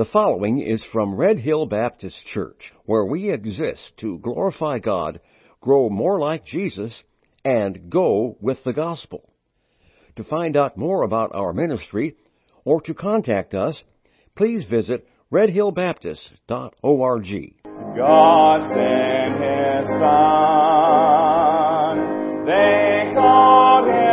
The following is from Red Hill Baptist Church, where we exist to glorify God, grow more like Jesus, and go with the gospel. To find out more about our ministry or to contact us, please visit redhillbaptist.org. God sent his son. They called him.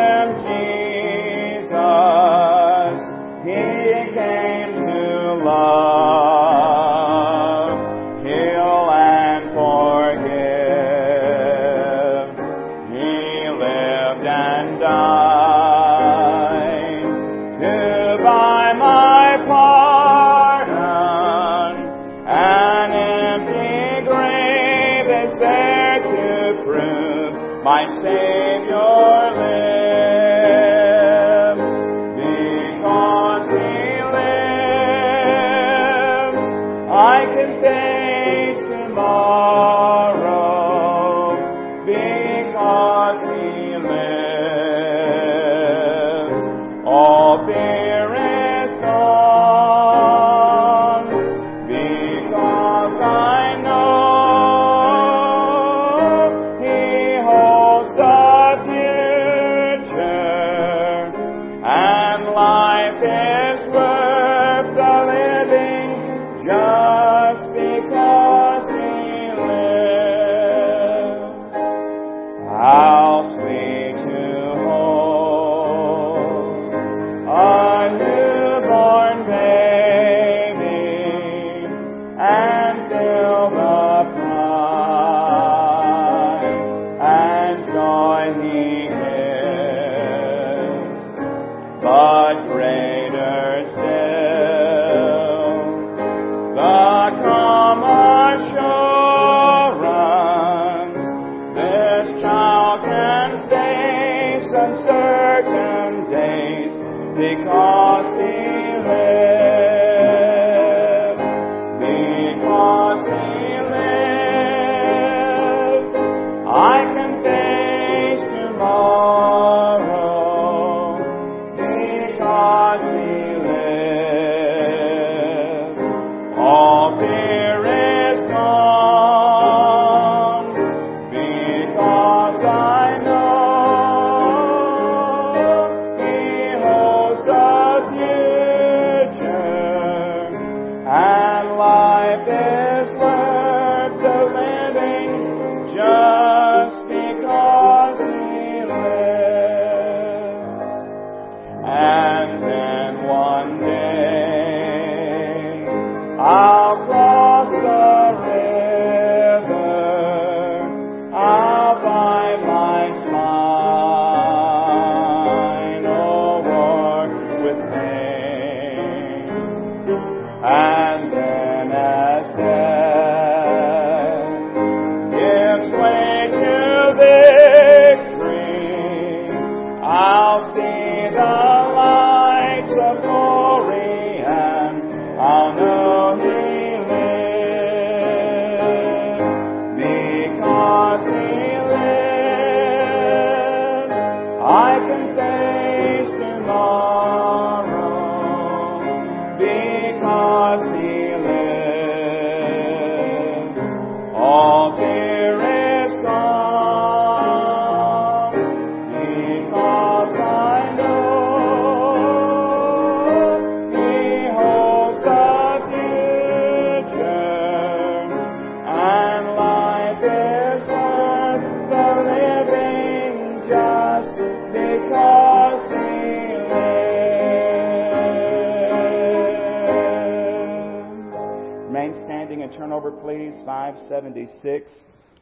over, please, 576,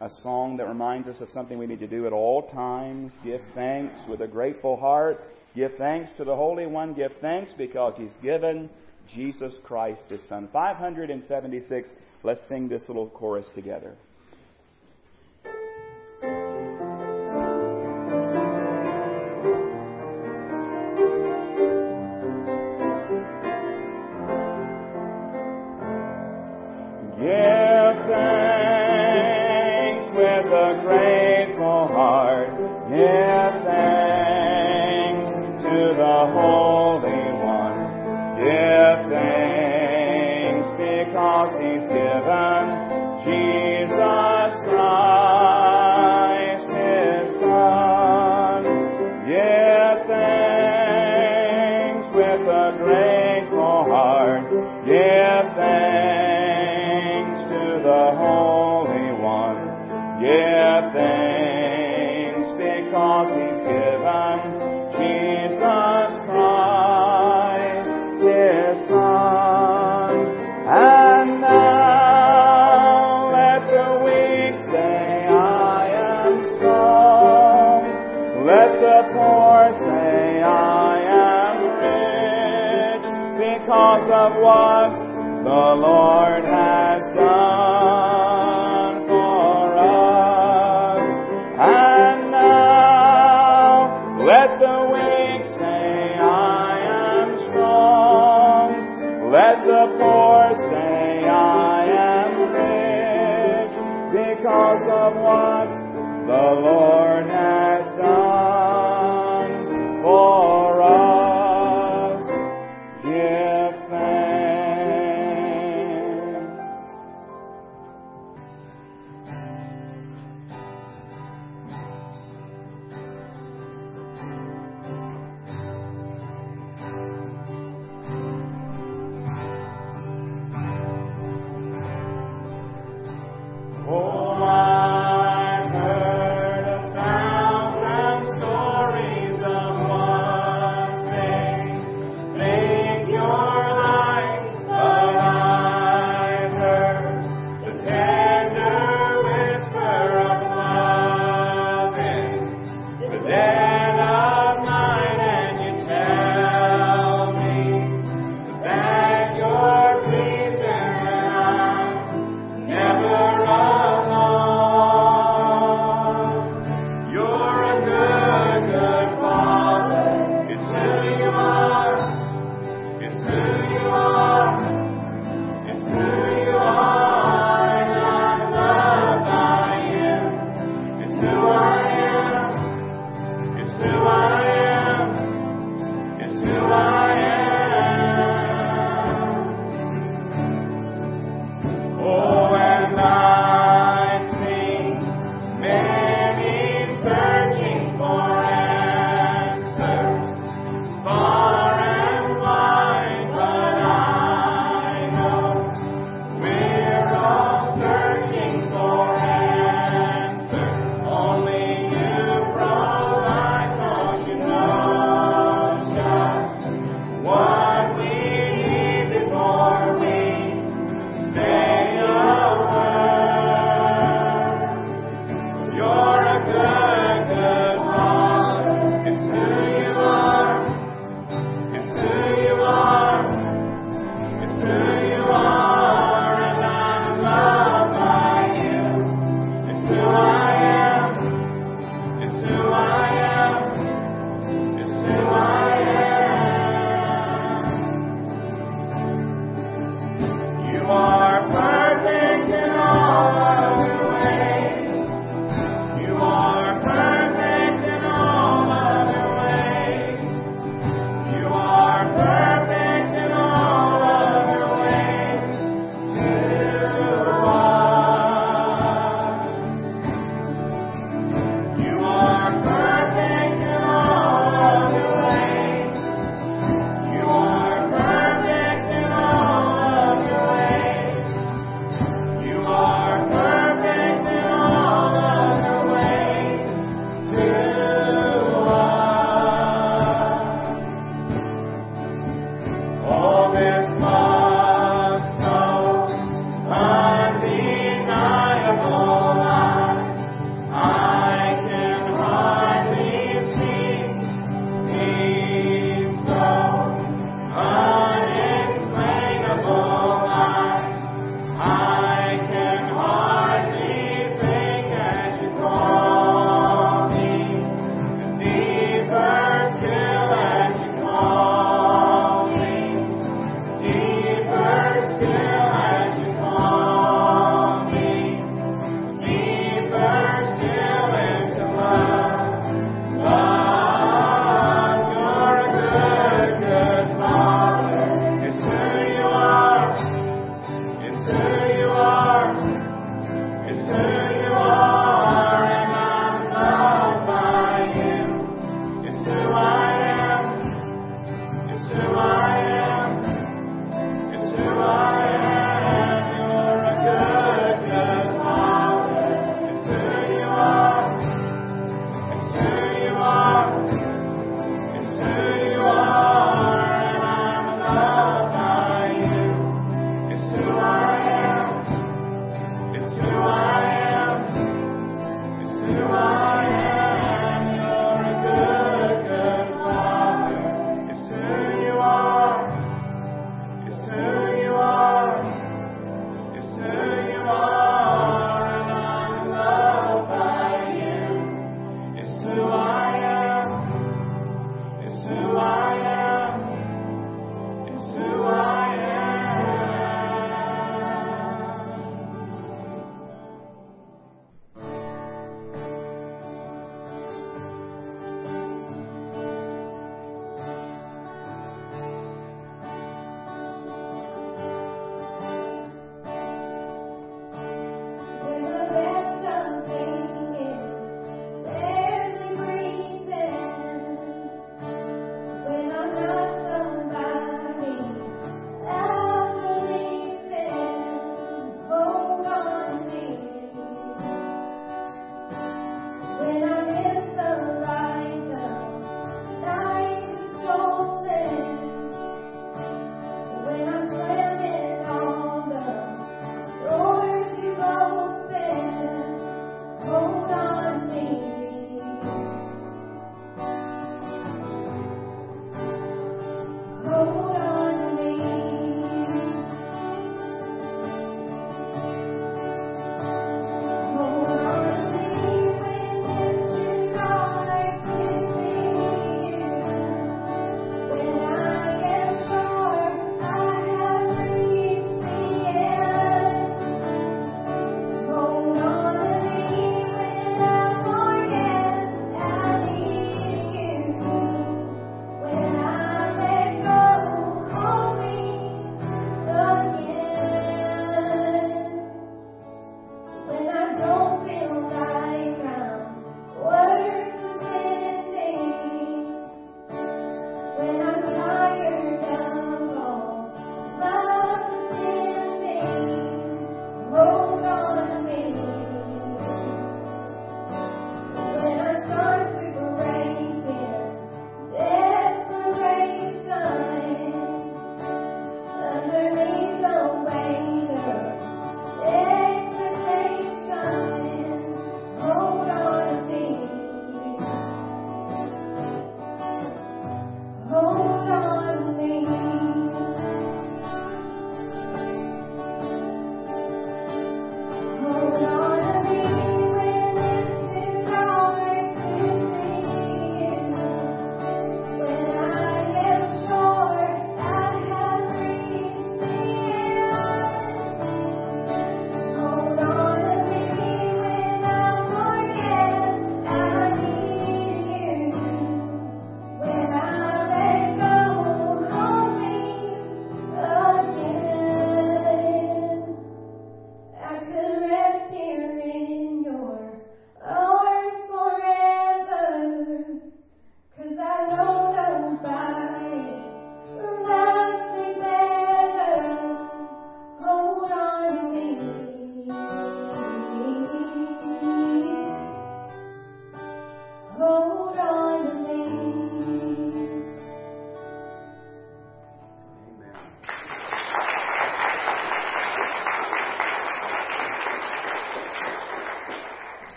a song that reminds us of something we need to do at all times. Give thanks with a grateful heart. Give thanks to the Holy One. Give thanks because He's given Jesus Christ His Son. 576, let's sing this little chorus together. Because given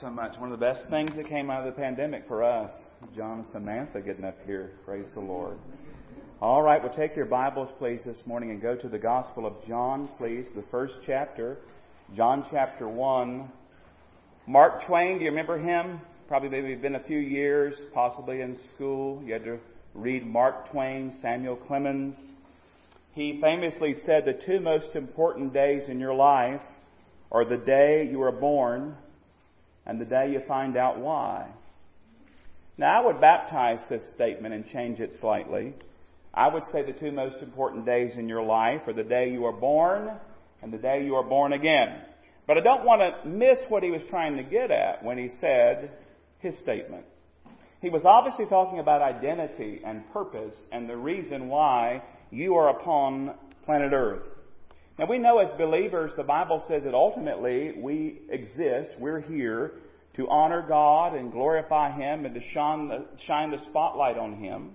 so much. One of the best things that came out of the pandemic for us, John and Samantha getting up here. Praise the Lord. All right, well, take your Bibles, please, this morning and go to the Gospel of John, please, the first chapter, John chapter 1. Mark Twain, do you remember him? Probably maybe been a few years, possibly in school. You had to read Mark Twain, Samuel Clemens. He famously said the two most important days in your life are the day you were born and the day you find out why. Now, I would baptize this statement and change it slightly. I would say the two most important days in your life are the day you are born and the day you are born again. But I don't want to miss what he was trying to get at when he said his statement. He was obviously talking about identity and purpose and the reason why you are upon planet Earth. Now we know as believers, the Bible says that ultimately we exist, we're here to honor God and glorify Him and to shine the, shine the spotlight on Him.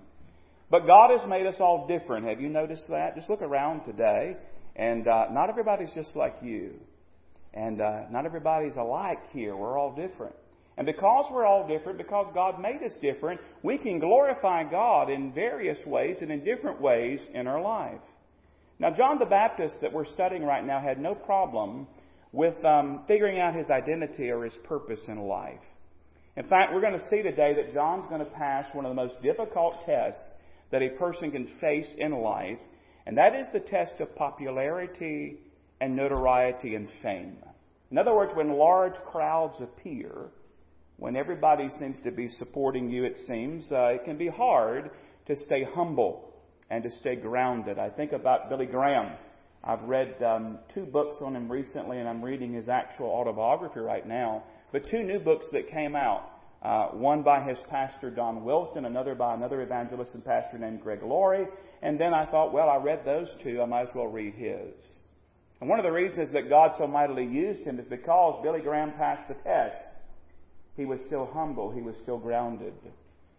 But God has made us all different. Have you noticed that? Just look around today, and uh, not everybody's just like you. And uh, not everybody's alike here. We're all different. And because we're all different, because God made us different, we can glorify God in various ways and in different ways in our life. Now, John the Baptist that we're studying right now had no problem with um, figuring out his identity or his purpose in life. In fact, we're going to see today that John's going to pass one of the most difficult tests that a person can face in life, and that is the test of popularity and notoriety and fame. In other words, when large crowds appear, when everybody seems to be supporting you, it seems, uh, it can be hard to stay humble and to stay grounded. I think about Billy Graham. I've read um, two books on him recently, and I'm reading his actual autobiography right now. But two new books that came out uh, one by his pastor Don Wilton, another by another evangelist and pastor named Greg Laurie. And then I thought, well, I read those two, I might as well read his. And one of the reasons that God so mightily used him is because Billy Graham passed the test. He was still humble, he was still grounded.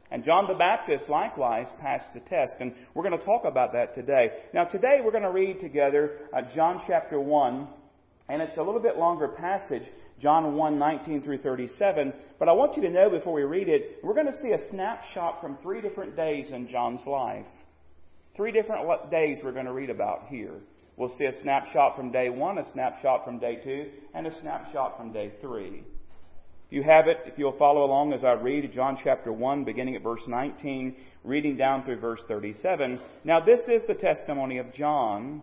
And John the Baptist likewise passed the test, and we're going to talk about that today. Now, today we're going to read together uh, John chapter 1, and it's a little bit longer passage, John 1, 19 through 37. But I want you to know before we read it, we're going to see a snapshot from three different days in John's life. Three different days we're going to read about here. We'll see a snapshot from day one, a snapshot from day two, and a snapshot from day three. If you have it, if you'll follow along as I read John chapter 1, beginning at verse 19, reading down through verse 37. Now this is the testimony of John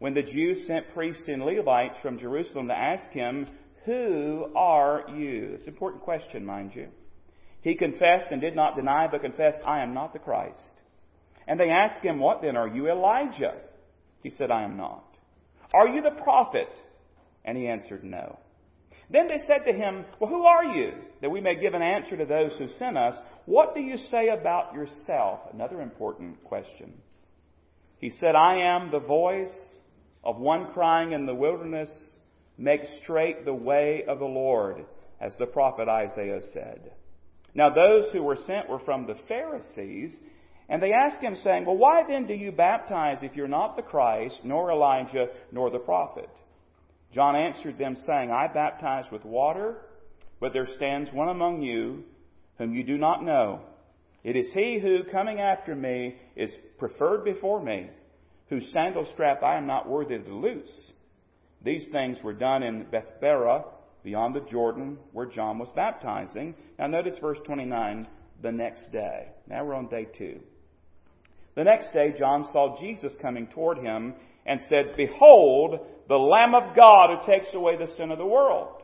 when the Jews sent priests and Levites from Jerusalem to ask him, who are you? It's an important question, mind you. He confessed and did not deny, but confessed, I am not the Christ. And they asked him, What then? Are you Elijah? He said, I am not. Are you the prophet? And he answered, No. Then they said to him, Well, who are you? That we may give an answer to those who sent us. What do you say about yourself? Another important question. He said, I am the voice of one crying in the wilderness, Make straight the way of the Lord, as the prophet Isaiah said. Now those who were sent were from the Pharisees, and they asked him, saying, Well, why then do you baptize if you're not the Christ, nor Elijah, nor the prophet? John answered them, saying, I baptize with water, but there stands one among you whom you do not know. It is he who, coming after me, is preferred before me, whose sandal strap I am not worthy to loose. These things were done in Bethabara, beyond the Jordan, where John was baptizing. Now notice verse 29, the next day. Now we're on day two. The next day, John saw Jesus coming toward him and said, Behold, the Lamb of God who takes away the sin of the world.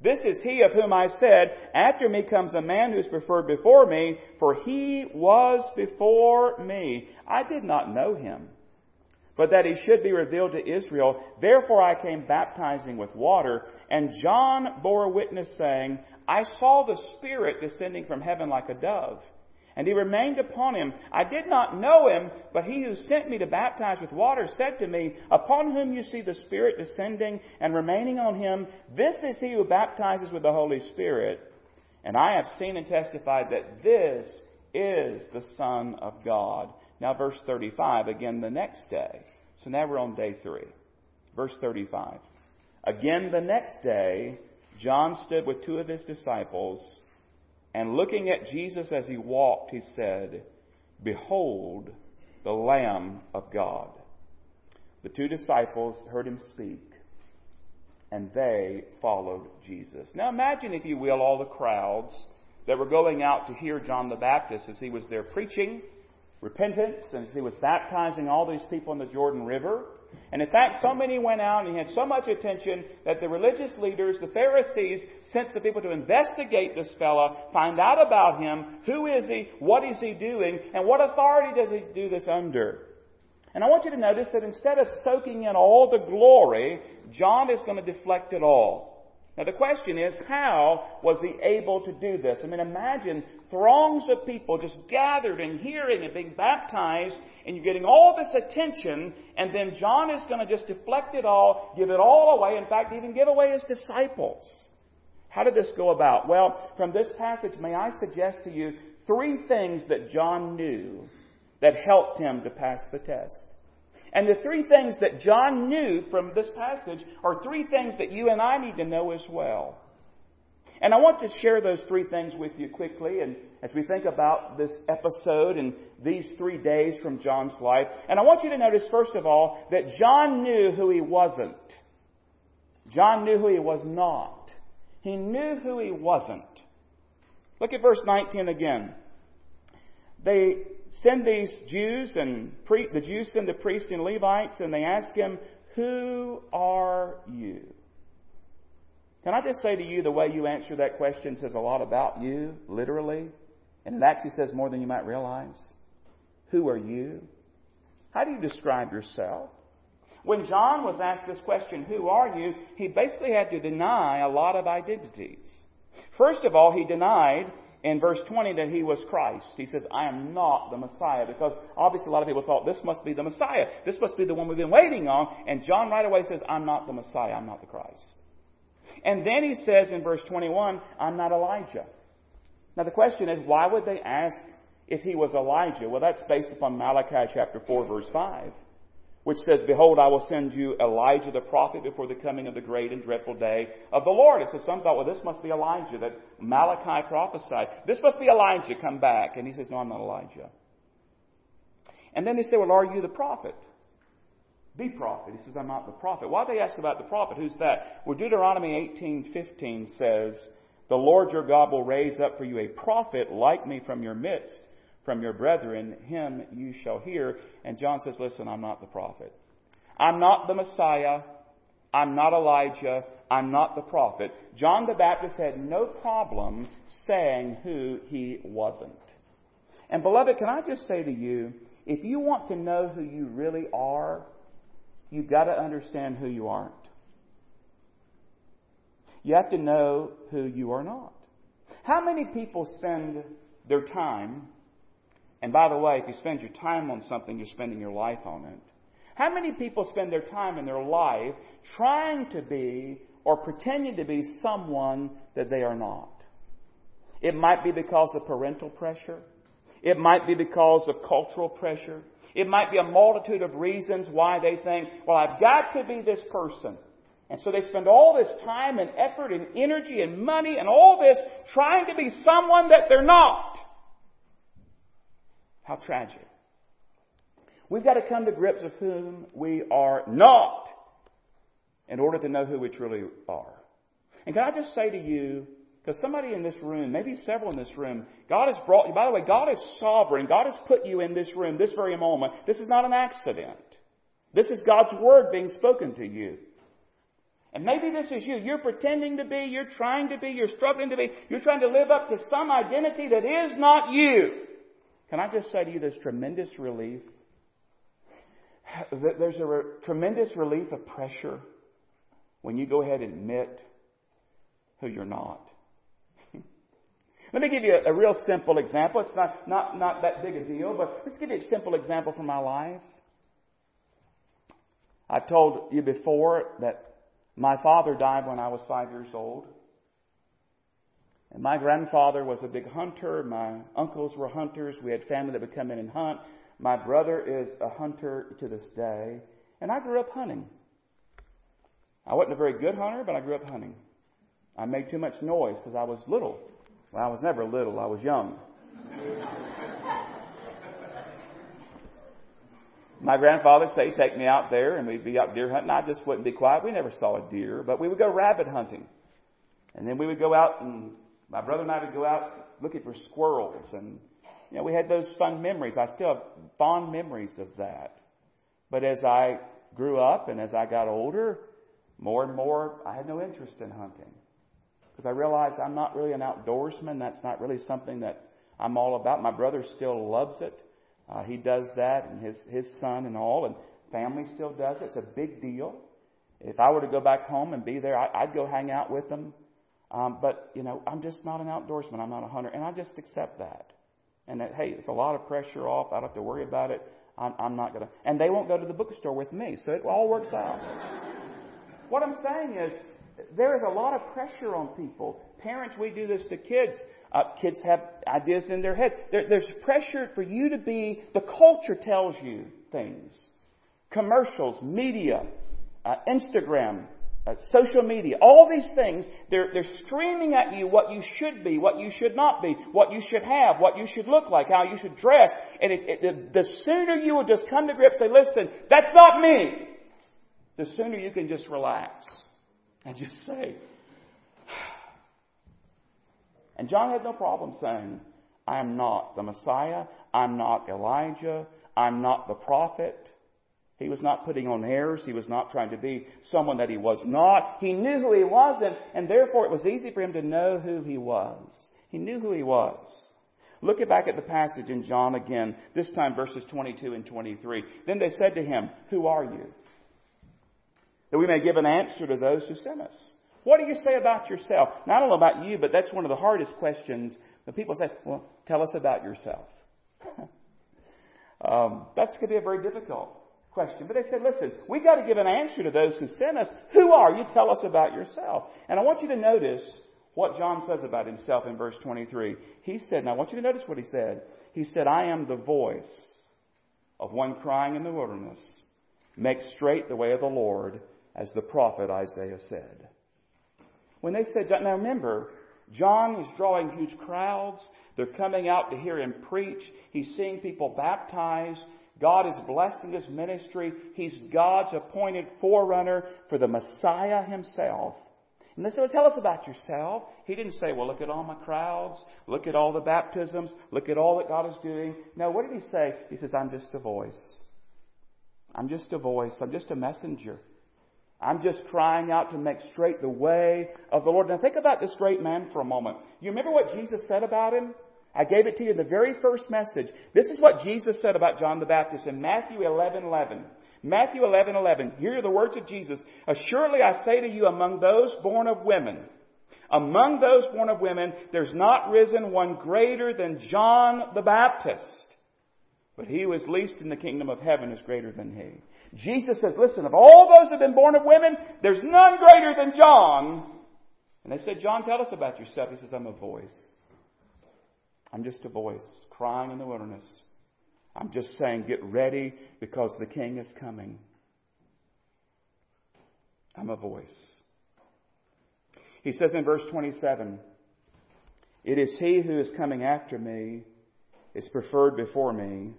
This is he of whom I said, After me comes a man who is preferred before me, for he was before me. I did not know him but that he should be revealed to Israel. Therefore I came baptizing with water, and John bore witness saying, I saw the Spirit descending from heaven like a dove. And he remained upon him. I did not know him, but he who sent me to baptize with water said to me, Upon whom you see the Spirit descending and remaining on him, this is he who baptizes with the Holy Spirit. And I have seen and testified that this is the Son of God. Now, verse 35, again the next day. So now we're on day three. Verse 35. Again the next day, John stood with two of his disciples, and looking at Jesus as he walked, he said, Behold the Lamb of God. The two disciples heard him speak, and they followed Jesus. Now imagine, if you will, all the crowds that were going out to hear John the Baptist as he was there preaching repentance and he was baptizing all these people in the Jordan River. And in fact, so many went out and he had so much attention that the religious leaders, the Pharisees, sent some people to investigate this fellow, find out about him, who is he, what is he doing, and what authority does he do this under. And I want you to notice that instead of soaking in all the glory, John is going to deflect it all. Now the question is, how was he able to do this? I mean, imagine throngs of people just gathered and hearing and being baptized, and you're getting all this attention, and then John is going to just deflect it all, give it all away, in fact, even give away his disciples. How did this go about? Well, from this passage, may I suggest to you three things that John knew that helped him to pass the test. And the three things that John knew from this passage are three things that you and I need to know as well. And I want to share those three things with you quickly and as we think about this episode and these three days from John's life. And I want you to notice first of all that John knew who he wasn't. John knew who he was not. He knew who he wasn't. Look at verse 19 again. They send these Jews and pre- the Jews send the priests and Levites and they ask him, Who are you? Can I just say to you, the way you answer that question says a lot about you, literally, and it actually says more than you might realize. Who are you? How do you describe yourself? When John was asked this question, Who are you? he basically had to deny a lot of identities. First of all, he denied in verse 20 that he was Christ. He says, I am not the Messiah. Because obviously a lot of people thought this must be the Messiah. This must be the one we've been waiting on. And John right away says, I'm not the Messiah. I'm not the Christ. And then he says in verse 21, I'm not Elijah. Now the question is, why would they ask if he was Elijah? Well, that's based upon Malachi chapter 4 verse 5 which says, Behold, I will send you Elijah the prophet before the coming of the great and dreadful day of the Lord. And so some thought, well, this must be Elijah that Malachi prophesied. This must be Elijah come back. And he says, No, I'm not Elijah. And then they say, Well, are you the prophet? The prophet. He says, I'm not the prophet. Why do they ask about the prophet? Who's that? Well, Deuteronomy 18:15 says, The Lord your God will raise up for you a prophet like me from your midst from your brethren, him you shall hear. And John says, Listen, I'm not the prophet. I'm not the Messiah. I'm not Elijah. I'm not the prophet. John the Baptist had no problem saying who he wasn't. And beloved, can I just say to you, if you want to know who you really are, you've got to understand who you aren't. You have to know who you are not. How many people spend their time and by the way, if you spend your time on something, you're spending your life on it. How many people spend their time in their life trying to be or pretending to be someone that they are not? It might be because of parental pressure. It might be because of cultural pressure. It might be a multitude of reasons why they think, well, I've got to be this person. And so they spend all this time and effort and energy and money and all this trying to be someone that they're not. How tragic. We've got to come to grips with whom we are not in order to know who we truly are. And can I just say to you, because somebody in this room, maybe several in this room, God has brought you, by the way, God is sovereign. God has put you in this room this very moment. This is not an accident. This is God's Word being spoken to you. And maybe this is you. You're pretending to be, you're trying to be, you're struggling to be, you're trying to live up to some identity that is not you. Can I just say to you, there's tremendous relief. There's a re- tremendous relief of pressure when you go ahead and admit who you're not. Let me give you a, a, real simple example. It's not, not, not that big a deal, but let's give you a simple example from my life. I've told you before that my father died when I was five years old. And my grandfather was a big hunter. My uncles were hunters. We had family that would come in and hunt. My brother is a hunter to this day. And I grew up hunting. I wasn't a very good hunter, but I grew up hunting. I made too much noise because I was little. Well, I was never little, I was young. My grandfather would say, take me out there, and we'd be out deer hunting. I just wouldn't be quiet. We never saw a deer, but we would go rabbit hunting. And then we would go out, and my brother and I would go out looking for squirrels. And, you know, we had those fun memories. I still have fond memories of that. But as I grew up and as I got older, more and more, I had no interest in hunting. Because I realized I'm not really an outdoorsman. That's not really something that I'm all about. My brother still loves it. Uh, he does that, and his his son and all, and family still does it. It's a big deal. If I were to go back home and be there, I, I'd go hang out with them. Um, but you know, I'm just not an outdoorsman. I'm not a hunter, and I just accept that. And that hey, it's a lot of pressure off. I don't have to worry about it. I'm, I'm not gonna. And they won't go to the bookstore with me, so it all works out. what I'm saying is, there is a lot of pressure on people. Parents, we do this to kids. Uh, kids have ideas in their head. There, there's pressure for you to be, the culture tells you things. Commercials, media, uh, Instagram, uh, social media, all these things, they're, they're screaming at you what you should be, what you should not be, what you should have, what you should look like, how you should dress. And it, it, the, the sooner you will just come to grips and say, listen, that's not me, the sooner you can just relax and just say, and John had no problem saying, I am not the Messiah. I'm not Elijah. I'm not the prophet. He was not putting on airs. He was not trying to be someone that he was not. He knew who he was, and, and therefore it was easy for him to know who he was. He knew who he was. Look back at the passage in John again, this time verses 22 and 23. Then they said to him, Who are you? That we may give an answer to those who sent us. What do you say about yourself? Don't know about you, but that's one of the hardest questions that people say, well, tell us about yourself. um, that's going to be a very difficult question. But they said, listen, we got to give an answer to those who sent us. Who are you? Tell us about yourself. And I want you to notice what John says about himself in verse 23. He said, and I want you to notice what he said. He said, I am the voice of one crying in the wilderness. Make straight the way of the Lord, as the prophet Isaiah said. When they said, now remember, John is drawing huge crowds. They're coming out to hear him preach. He's seeing people baptized. God is blessing his ministry. He's God's appointed forerunner for the Messiah himself. And they said, well, tell us about yourself. He didn't say, well, look at all my crowds. Look at all the baptisms. Look at all that God is doing. No, what did he say? He says, I'm just a voice. I'm just a voice. I'm just a messenger. I'm just crying out to make straight the way of the Lord. Now think about this great man for a moment. You remember what Jesus said about him? I gave it to you in the very first message. This is what Jesus said about John the Baptist in Matthew 11, 11. Matthew 11, 11. Here are the words of Jesus. Assuredly I say to you, among those born of women, among those born of women, there's not risen one greater than John the Baptist. But he who is least in the kingdom of heaven is greater than he. Jesus says, listen, of all those who have been born of women, there's none greater than John. And they said, John, tell us about yourself. He says, I'm a voice. I'm just a voice crying in the wilderness. I'm just saying, get ready because the king is coming. I'm a voice. He says in verse 27, It is he who is coming after me is preferred before me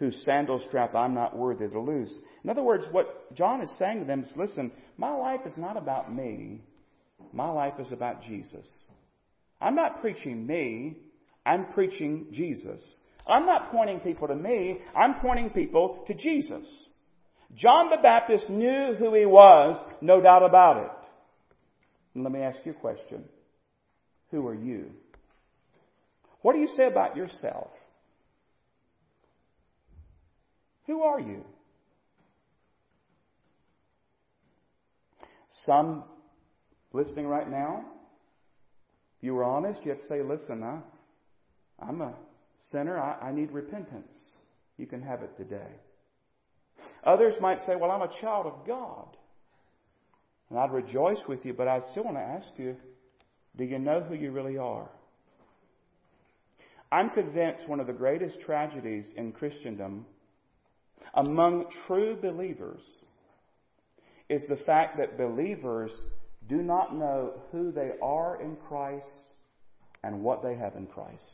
whose sandal strap I'm not worthy to loose. In other words, what John is saying to them is listen, my life is not about me. My life is about Jesus. I'm not preaching me. I'm preaching Jesus. I'm not pointing people to me. I'm pointing people to Jesus. John the Baptist knew who he was, no doubt about it. And let me ask you a question. Who are you? What do you say about yourself? Who are you? Some listening right now, if you were honest, you have to say, listen, I, I'm a sinner. I, I need repentance. You can have it today. Others might say, well, I'm a child of God. And I'd rejoice with you, but I still want to ask you, do you know who you really are? I'm convinced one of the greatest tragedies in Christendom among true believers is the fact that believers do not know who they are in Christ and what they have in Christ.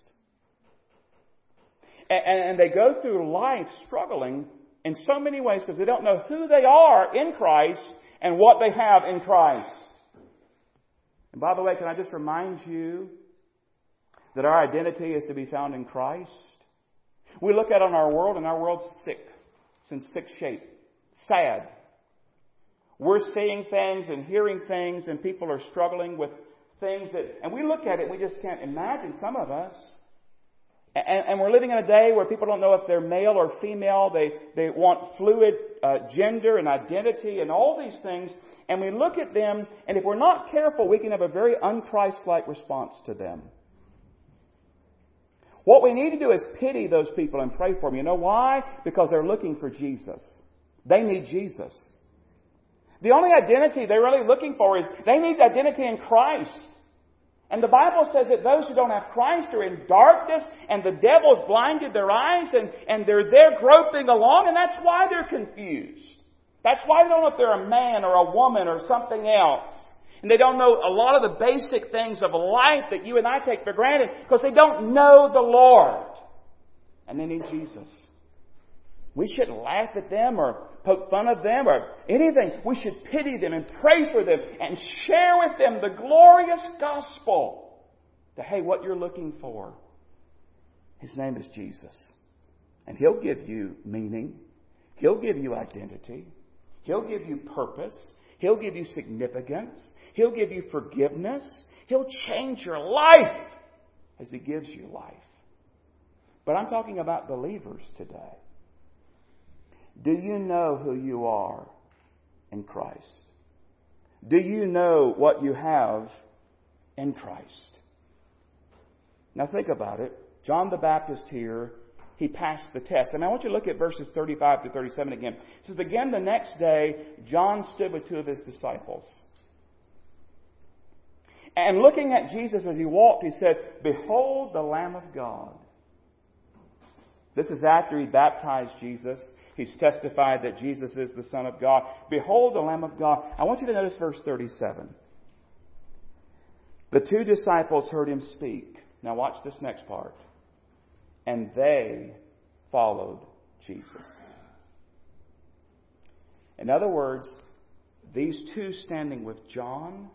And, they go through life struggling in so many ways because they don't know who they are in Christ and what they have in Christ. And by the way, can I just remind you that our identity is to be found in Christ? We look at on our world and our world's sick. It's in sick shape. Sad. We're seeing things and hearing things and people are struggling with things that, and we look at it, we just can't imagine some of us. And, and, we're living in a day where people don't know if they're male or female. They, they want fluid uh, gender and identity and all these things. And we look at them, and if we're not careful, we can have a very unchristlike response to them. What we need to do is pity those people and pray for them. You know why? Because they're looking for Jesus. They need Jesus. The only identity they're really looking for is they need identity in Christ. And the Bible says that those who don't have Christ are in darkness and the devil's blinded their eyes and, and they're there groping along and that's why they're confused. That's why they don't know if they're a man or a woman or something else. And they don't know a lot of the basic things of life that you and I take for granted because they don't know the Lord. And they need Jesus. We shouldn't laugh at them or poke fun of them or anything. We should pity them and pray for them and share with them the glorious gospel. That, hey, what you're looking for, His name is Jesus. And He'll give you meaning. He'll give you identity. He'll give you purpose. He'll give you significance. He'll give you forgiveness. He'll change your life as He gives you life. But I'm talking about believers today. Do you know who you are in Christ? Do you know what you have in Christ? Now think about it. John the Baptist here, he passed the test. And I want you to look at verses 35 to 37 again. It says, Again the next day, John stood with two of his disciples. And looking at Jesus as he walked, he said, Behold the Lamb of God. This is after he baptized Jesus. He's testified that Jesus is the Son of God. Behold the Lamb of God. I want you to notice verse 37. The two disciples heard him speak. Now watch this next part. And they followed Jesus. In other words, these two standing with John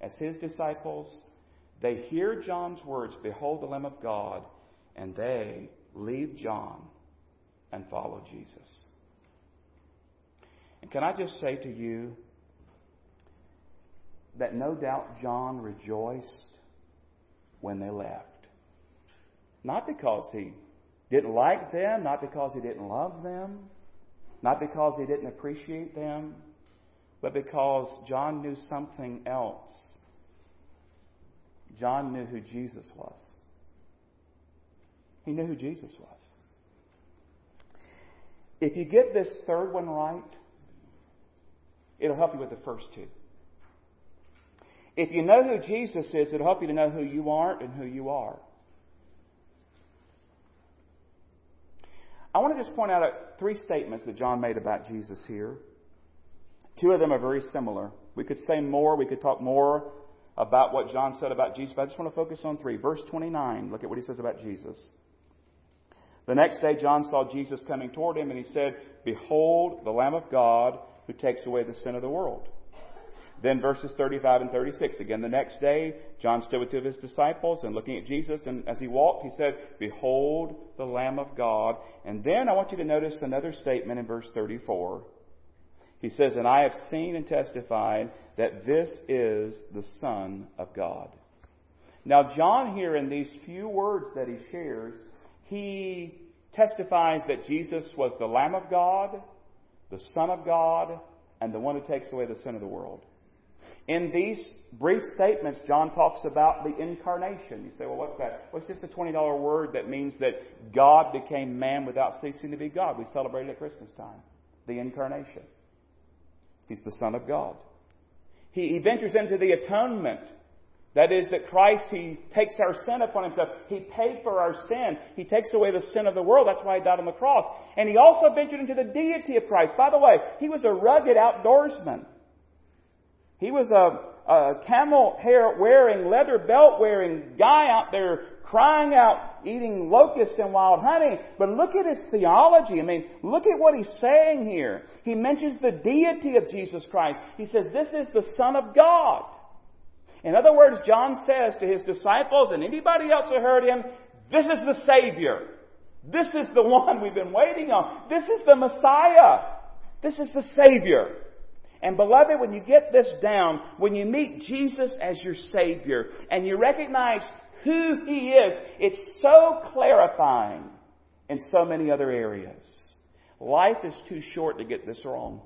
as his disciples, they hear John's words, Behold the Lamb of God, and they leave John and follow Jesus. And can I just say to you that no doubt John rejoiced when they left. Not because he didn't like them, not because he didn't love them, not because he didn't appreciate them, but because John knew something else. John knew who Jesus was. He knew who Jesus was. If you get this third one right, it'll help you with the first two. If you know who Jesus is, it'll help you to know who you aren't and who you are. I want to just point out uh, three statements that John made about Jesus here. Two of them are very similar. We could say more, we could talk more about what John said about Jesus, but I just want to focus on three. Verse 29, look at what he says about Jesus. The next day, John saw Jesus coming toward him, and he said, Behold, the Lamb of God who takes away the sin of the world. Then verses 35 and 36. Again, the next day, John stood with two of his disciples and looking at Jesus, and as he walked, he said, Behold the Lamb of God. And then I want you to notice another statement in verse 34. He says, And I have seen and testified that this is the Son of God. Now, John here in these few words that he shares, he testifies that Jesus was the Lamb of God, the Son of God, and the one who takes away the sin of the world. In these brief statements, John talks about the incarnation. You say, well, what's that? Well, it's just a $20 word that means that God became man without ceasing to be God. We celebrate it at Christmas time. The incarnation. He's the Son of God. He, he ventures into the atonement that is, that Christ, He takes our sin upon Himself. He paid for our sin. He takes away the sin of the world. That's why He died on the cross. And He also ventured into the deity of Christ. By the way, He was a rugged outdoorsman. He was a, a camel hair wearing, leather belt wearing guy out there crying out, eating locusts and wild honey. But look at his theology. I mean, look at what he's saying here. He mentions the deity of Jesus Christ. He says, this is the Son of God. In other words, John says to his disciples and anybody else who heard him, this is the Savior. This is the one we've been waiting on. This is the Messiah. This is the Savior. And beloved, when you get this down, when you meet Jesus as your Savior, and you recognize who He is, it's so clarifying in so many other areas. Life is too short to get this wrong.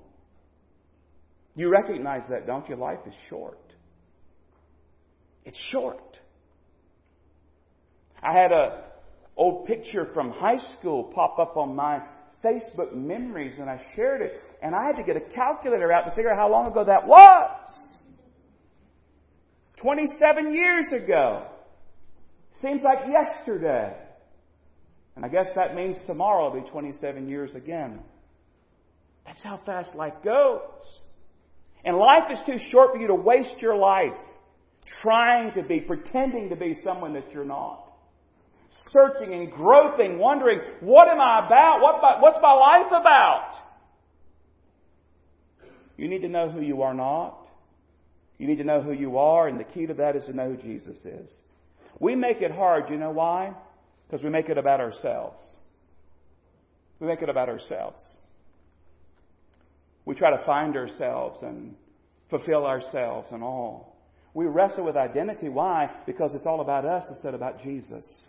You recognize that, don't you? Life is short. It's short. I had a old picture from high school pop up on my Facebook memories and I shared it and I had to get a calculator out to figure out how long ago that was. 27 years ago. Seems like yesterday. And I guess that means tomorrow will be 27 years again. That's how fast life goes. And life is too short for you to waste your life trying to be, pretending to be someone that you're not. Searching and groping, wondering, what am I about? What, what's my life about? You need to know who you are not. You need to know who you are, and the key to that is to know who Jesus is. We make it hard, you know why? Because we make it about ourselves. We make it about ourselves. We try to find ourselves and fulfill ourselves and all. We wrestle with identity. Why? Because it's all about us instead of about Jesus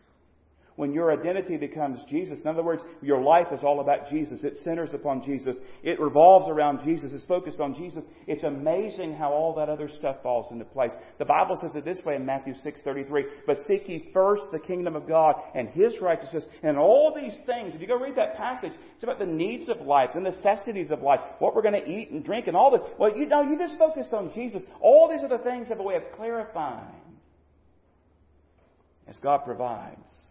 when your identity becomes Jesus. In other words, your life is all about Jesus. It centers upon Jesus. It revolves around Jesus. It's focused on Jesus. It's amazing how all that other stuff falls into place. The Bible says it this way in Matthew 6:33, "But seek ye first the kingdom of God and his righteousness, and all these things." If you go read that passage, it's about the needs of life, the necessities of life, what we're going to eat and drink and all this. Well, you know, you just focus on Jesus. All these other things have a way of clarifying as God provides.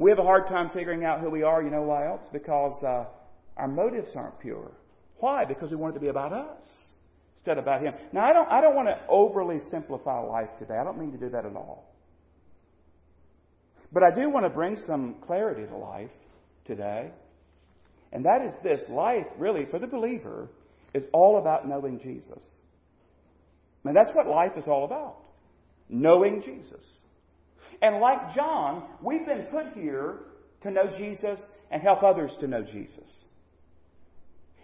We have a hard time figuring out who we are. You know why else? Because uh, our motives aren't pure. Why? Because we want it to be about us instead of about Him. Now, I don't, I don't want to overly simplify life today. I don't mean to do that at all. But I do want to bring some clarity to life today. And that is this life, really, for the believer, is all about knowing Jesus. And that's what life is all about knowing Jesus. And like John, we've been put here to know Jesus and help others to know Jesus.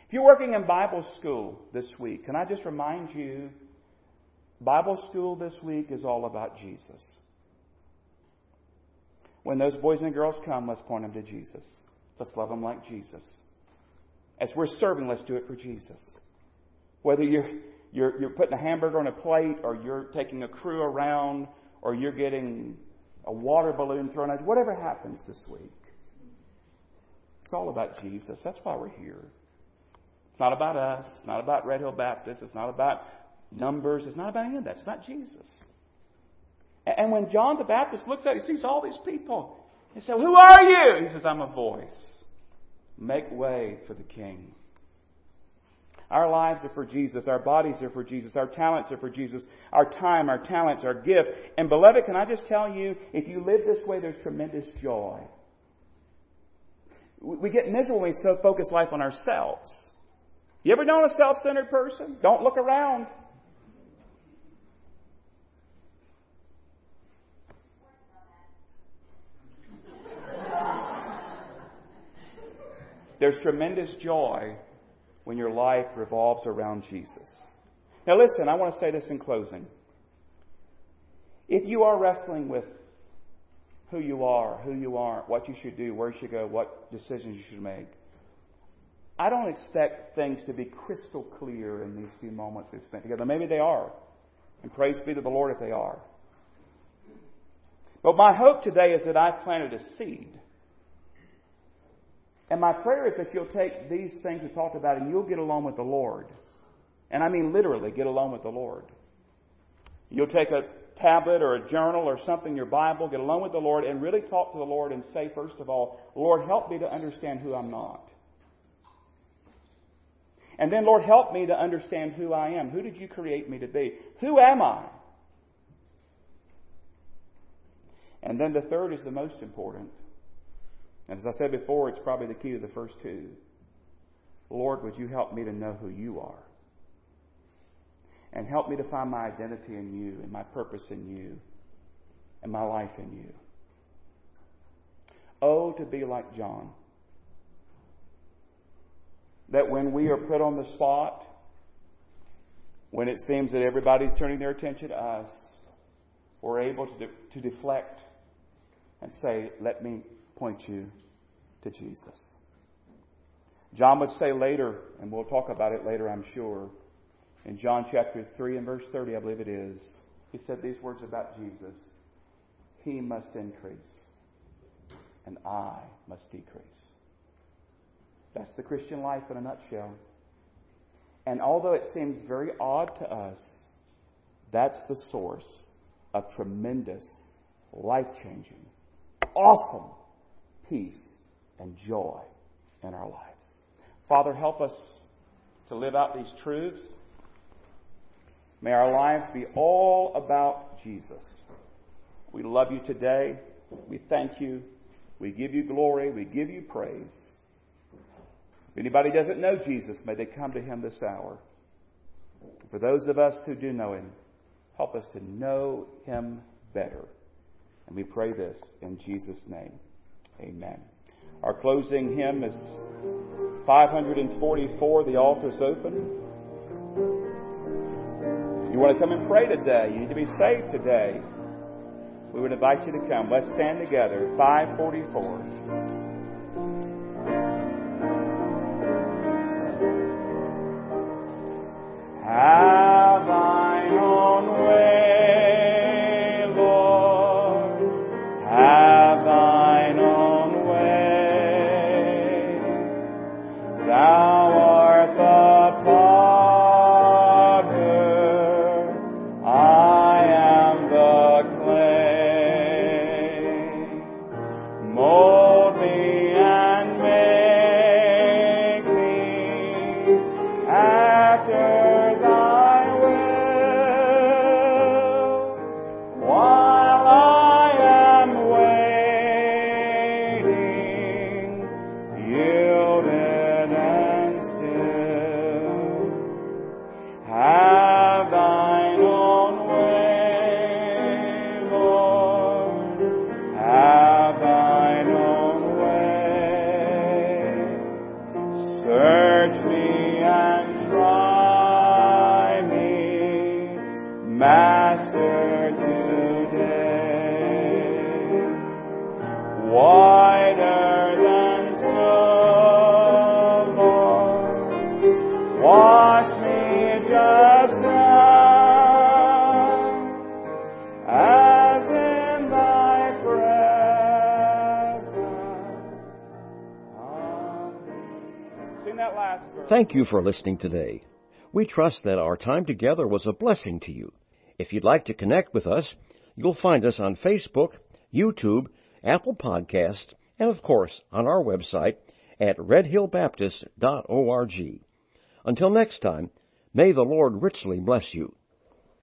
If you're working in Bible school this week, can I just remind you, Bible school this week is all about Jesus. When those boys and girls come, let's point them to Jesus. Let's love them like Jesus. As we're serving, let's do it for Jesus. Whether you're, you're, you're putting a hamburger on a plate, or you're taking a crew around, or you're getting a water balloon thrown at you, whatever happens this week. It's all about Jesus. That's why we're here. It's not about us. It's not about Red Hill Baptist. It's not about numbers. It's not about any of that. It's about Jesus. And when John the Baptist looks at it, he sees all these people. He says, Who are you? He says, I'm a voice. Make way for the King. Our lives are for Jesus. Our bodies are for Jesus. Our talents are for Jesus. Our time, our talents, our gift. And beloved, can I just tell you, if you live this way, there's tremendous joy. We get miserable when we so focus life on ourselves. You ever known a self-centered person? Don't look around. There's tremendous joy when your life revolves around Jesus. Now, listen, I want to say this in closing. If you are wrestling with who you are, who you aren't, what you should do, where you should go, what decisions you should make, I don't expect things to be crystal clear in these few moments we've spent together. Maybe they are. And praise be to the Lord if they are. But my hope today is that I've planted a seed and my prayer is that you'll take these things we talked about and you'll get along with the Lord. And I mean literally get along with the Lord. You'll take a tablet or a journal or something, your Bible, get along with the Lord and really talk to the Lord and say, first of all, Lord, help me to understand who I'm not. And then, Lord, help me to understand who I am. Who did you create me to be? Who am I? And then the third is the most important. As I said before, it's probably the key to the first two. Lord, would you help me to know who you are? And help me to find my identity in you and my purpose in you and my life in you. Oh, to be like John. That when we are put on the spot, when it seems that everybody's turning their attention to us, we're able to, de- to deflect and say, Let me point you to Jesus. John would say later, and we'll talk about it later, I'm sure, in John chapter 3 and verse 30, I believe it is, he said these words about Jesus He must increase, and I must decrease. That's the Christian life in a nutshell. And although it seems very odd to us, that's the source of tremendous, life changing, awesome peace and joy in our lives. Father, help us to live out these truths. May our lives be all about Jesus. We love you today. We thank you. We give you glory. We give you praise. If anybody doesn't know Jesus, may they come to him this hour. For those of us who do know him, help us to know him better. And we pray this in Jesus' name. Amen. Our closing hymn is 544. The altar is open. You want to come and pray today. You need to be saved today. We would invite you to come. Let's stand together. 544. Have ah. You for listening today. We trust that our time together was a blessing to you. If you'd like to connect with us, you'll find us on Facebook, YouTube, Apple Podcasts, and of course on our website at redhillbaptist.org. Until next time, may the Lord richly bless you.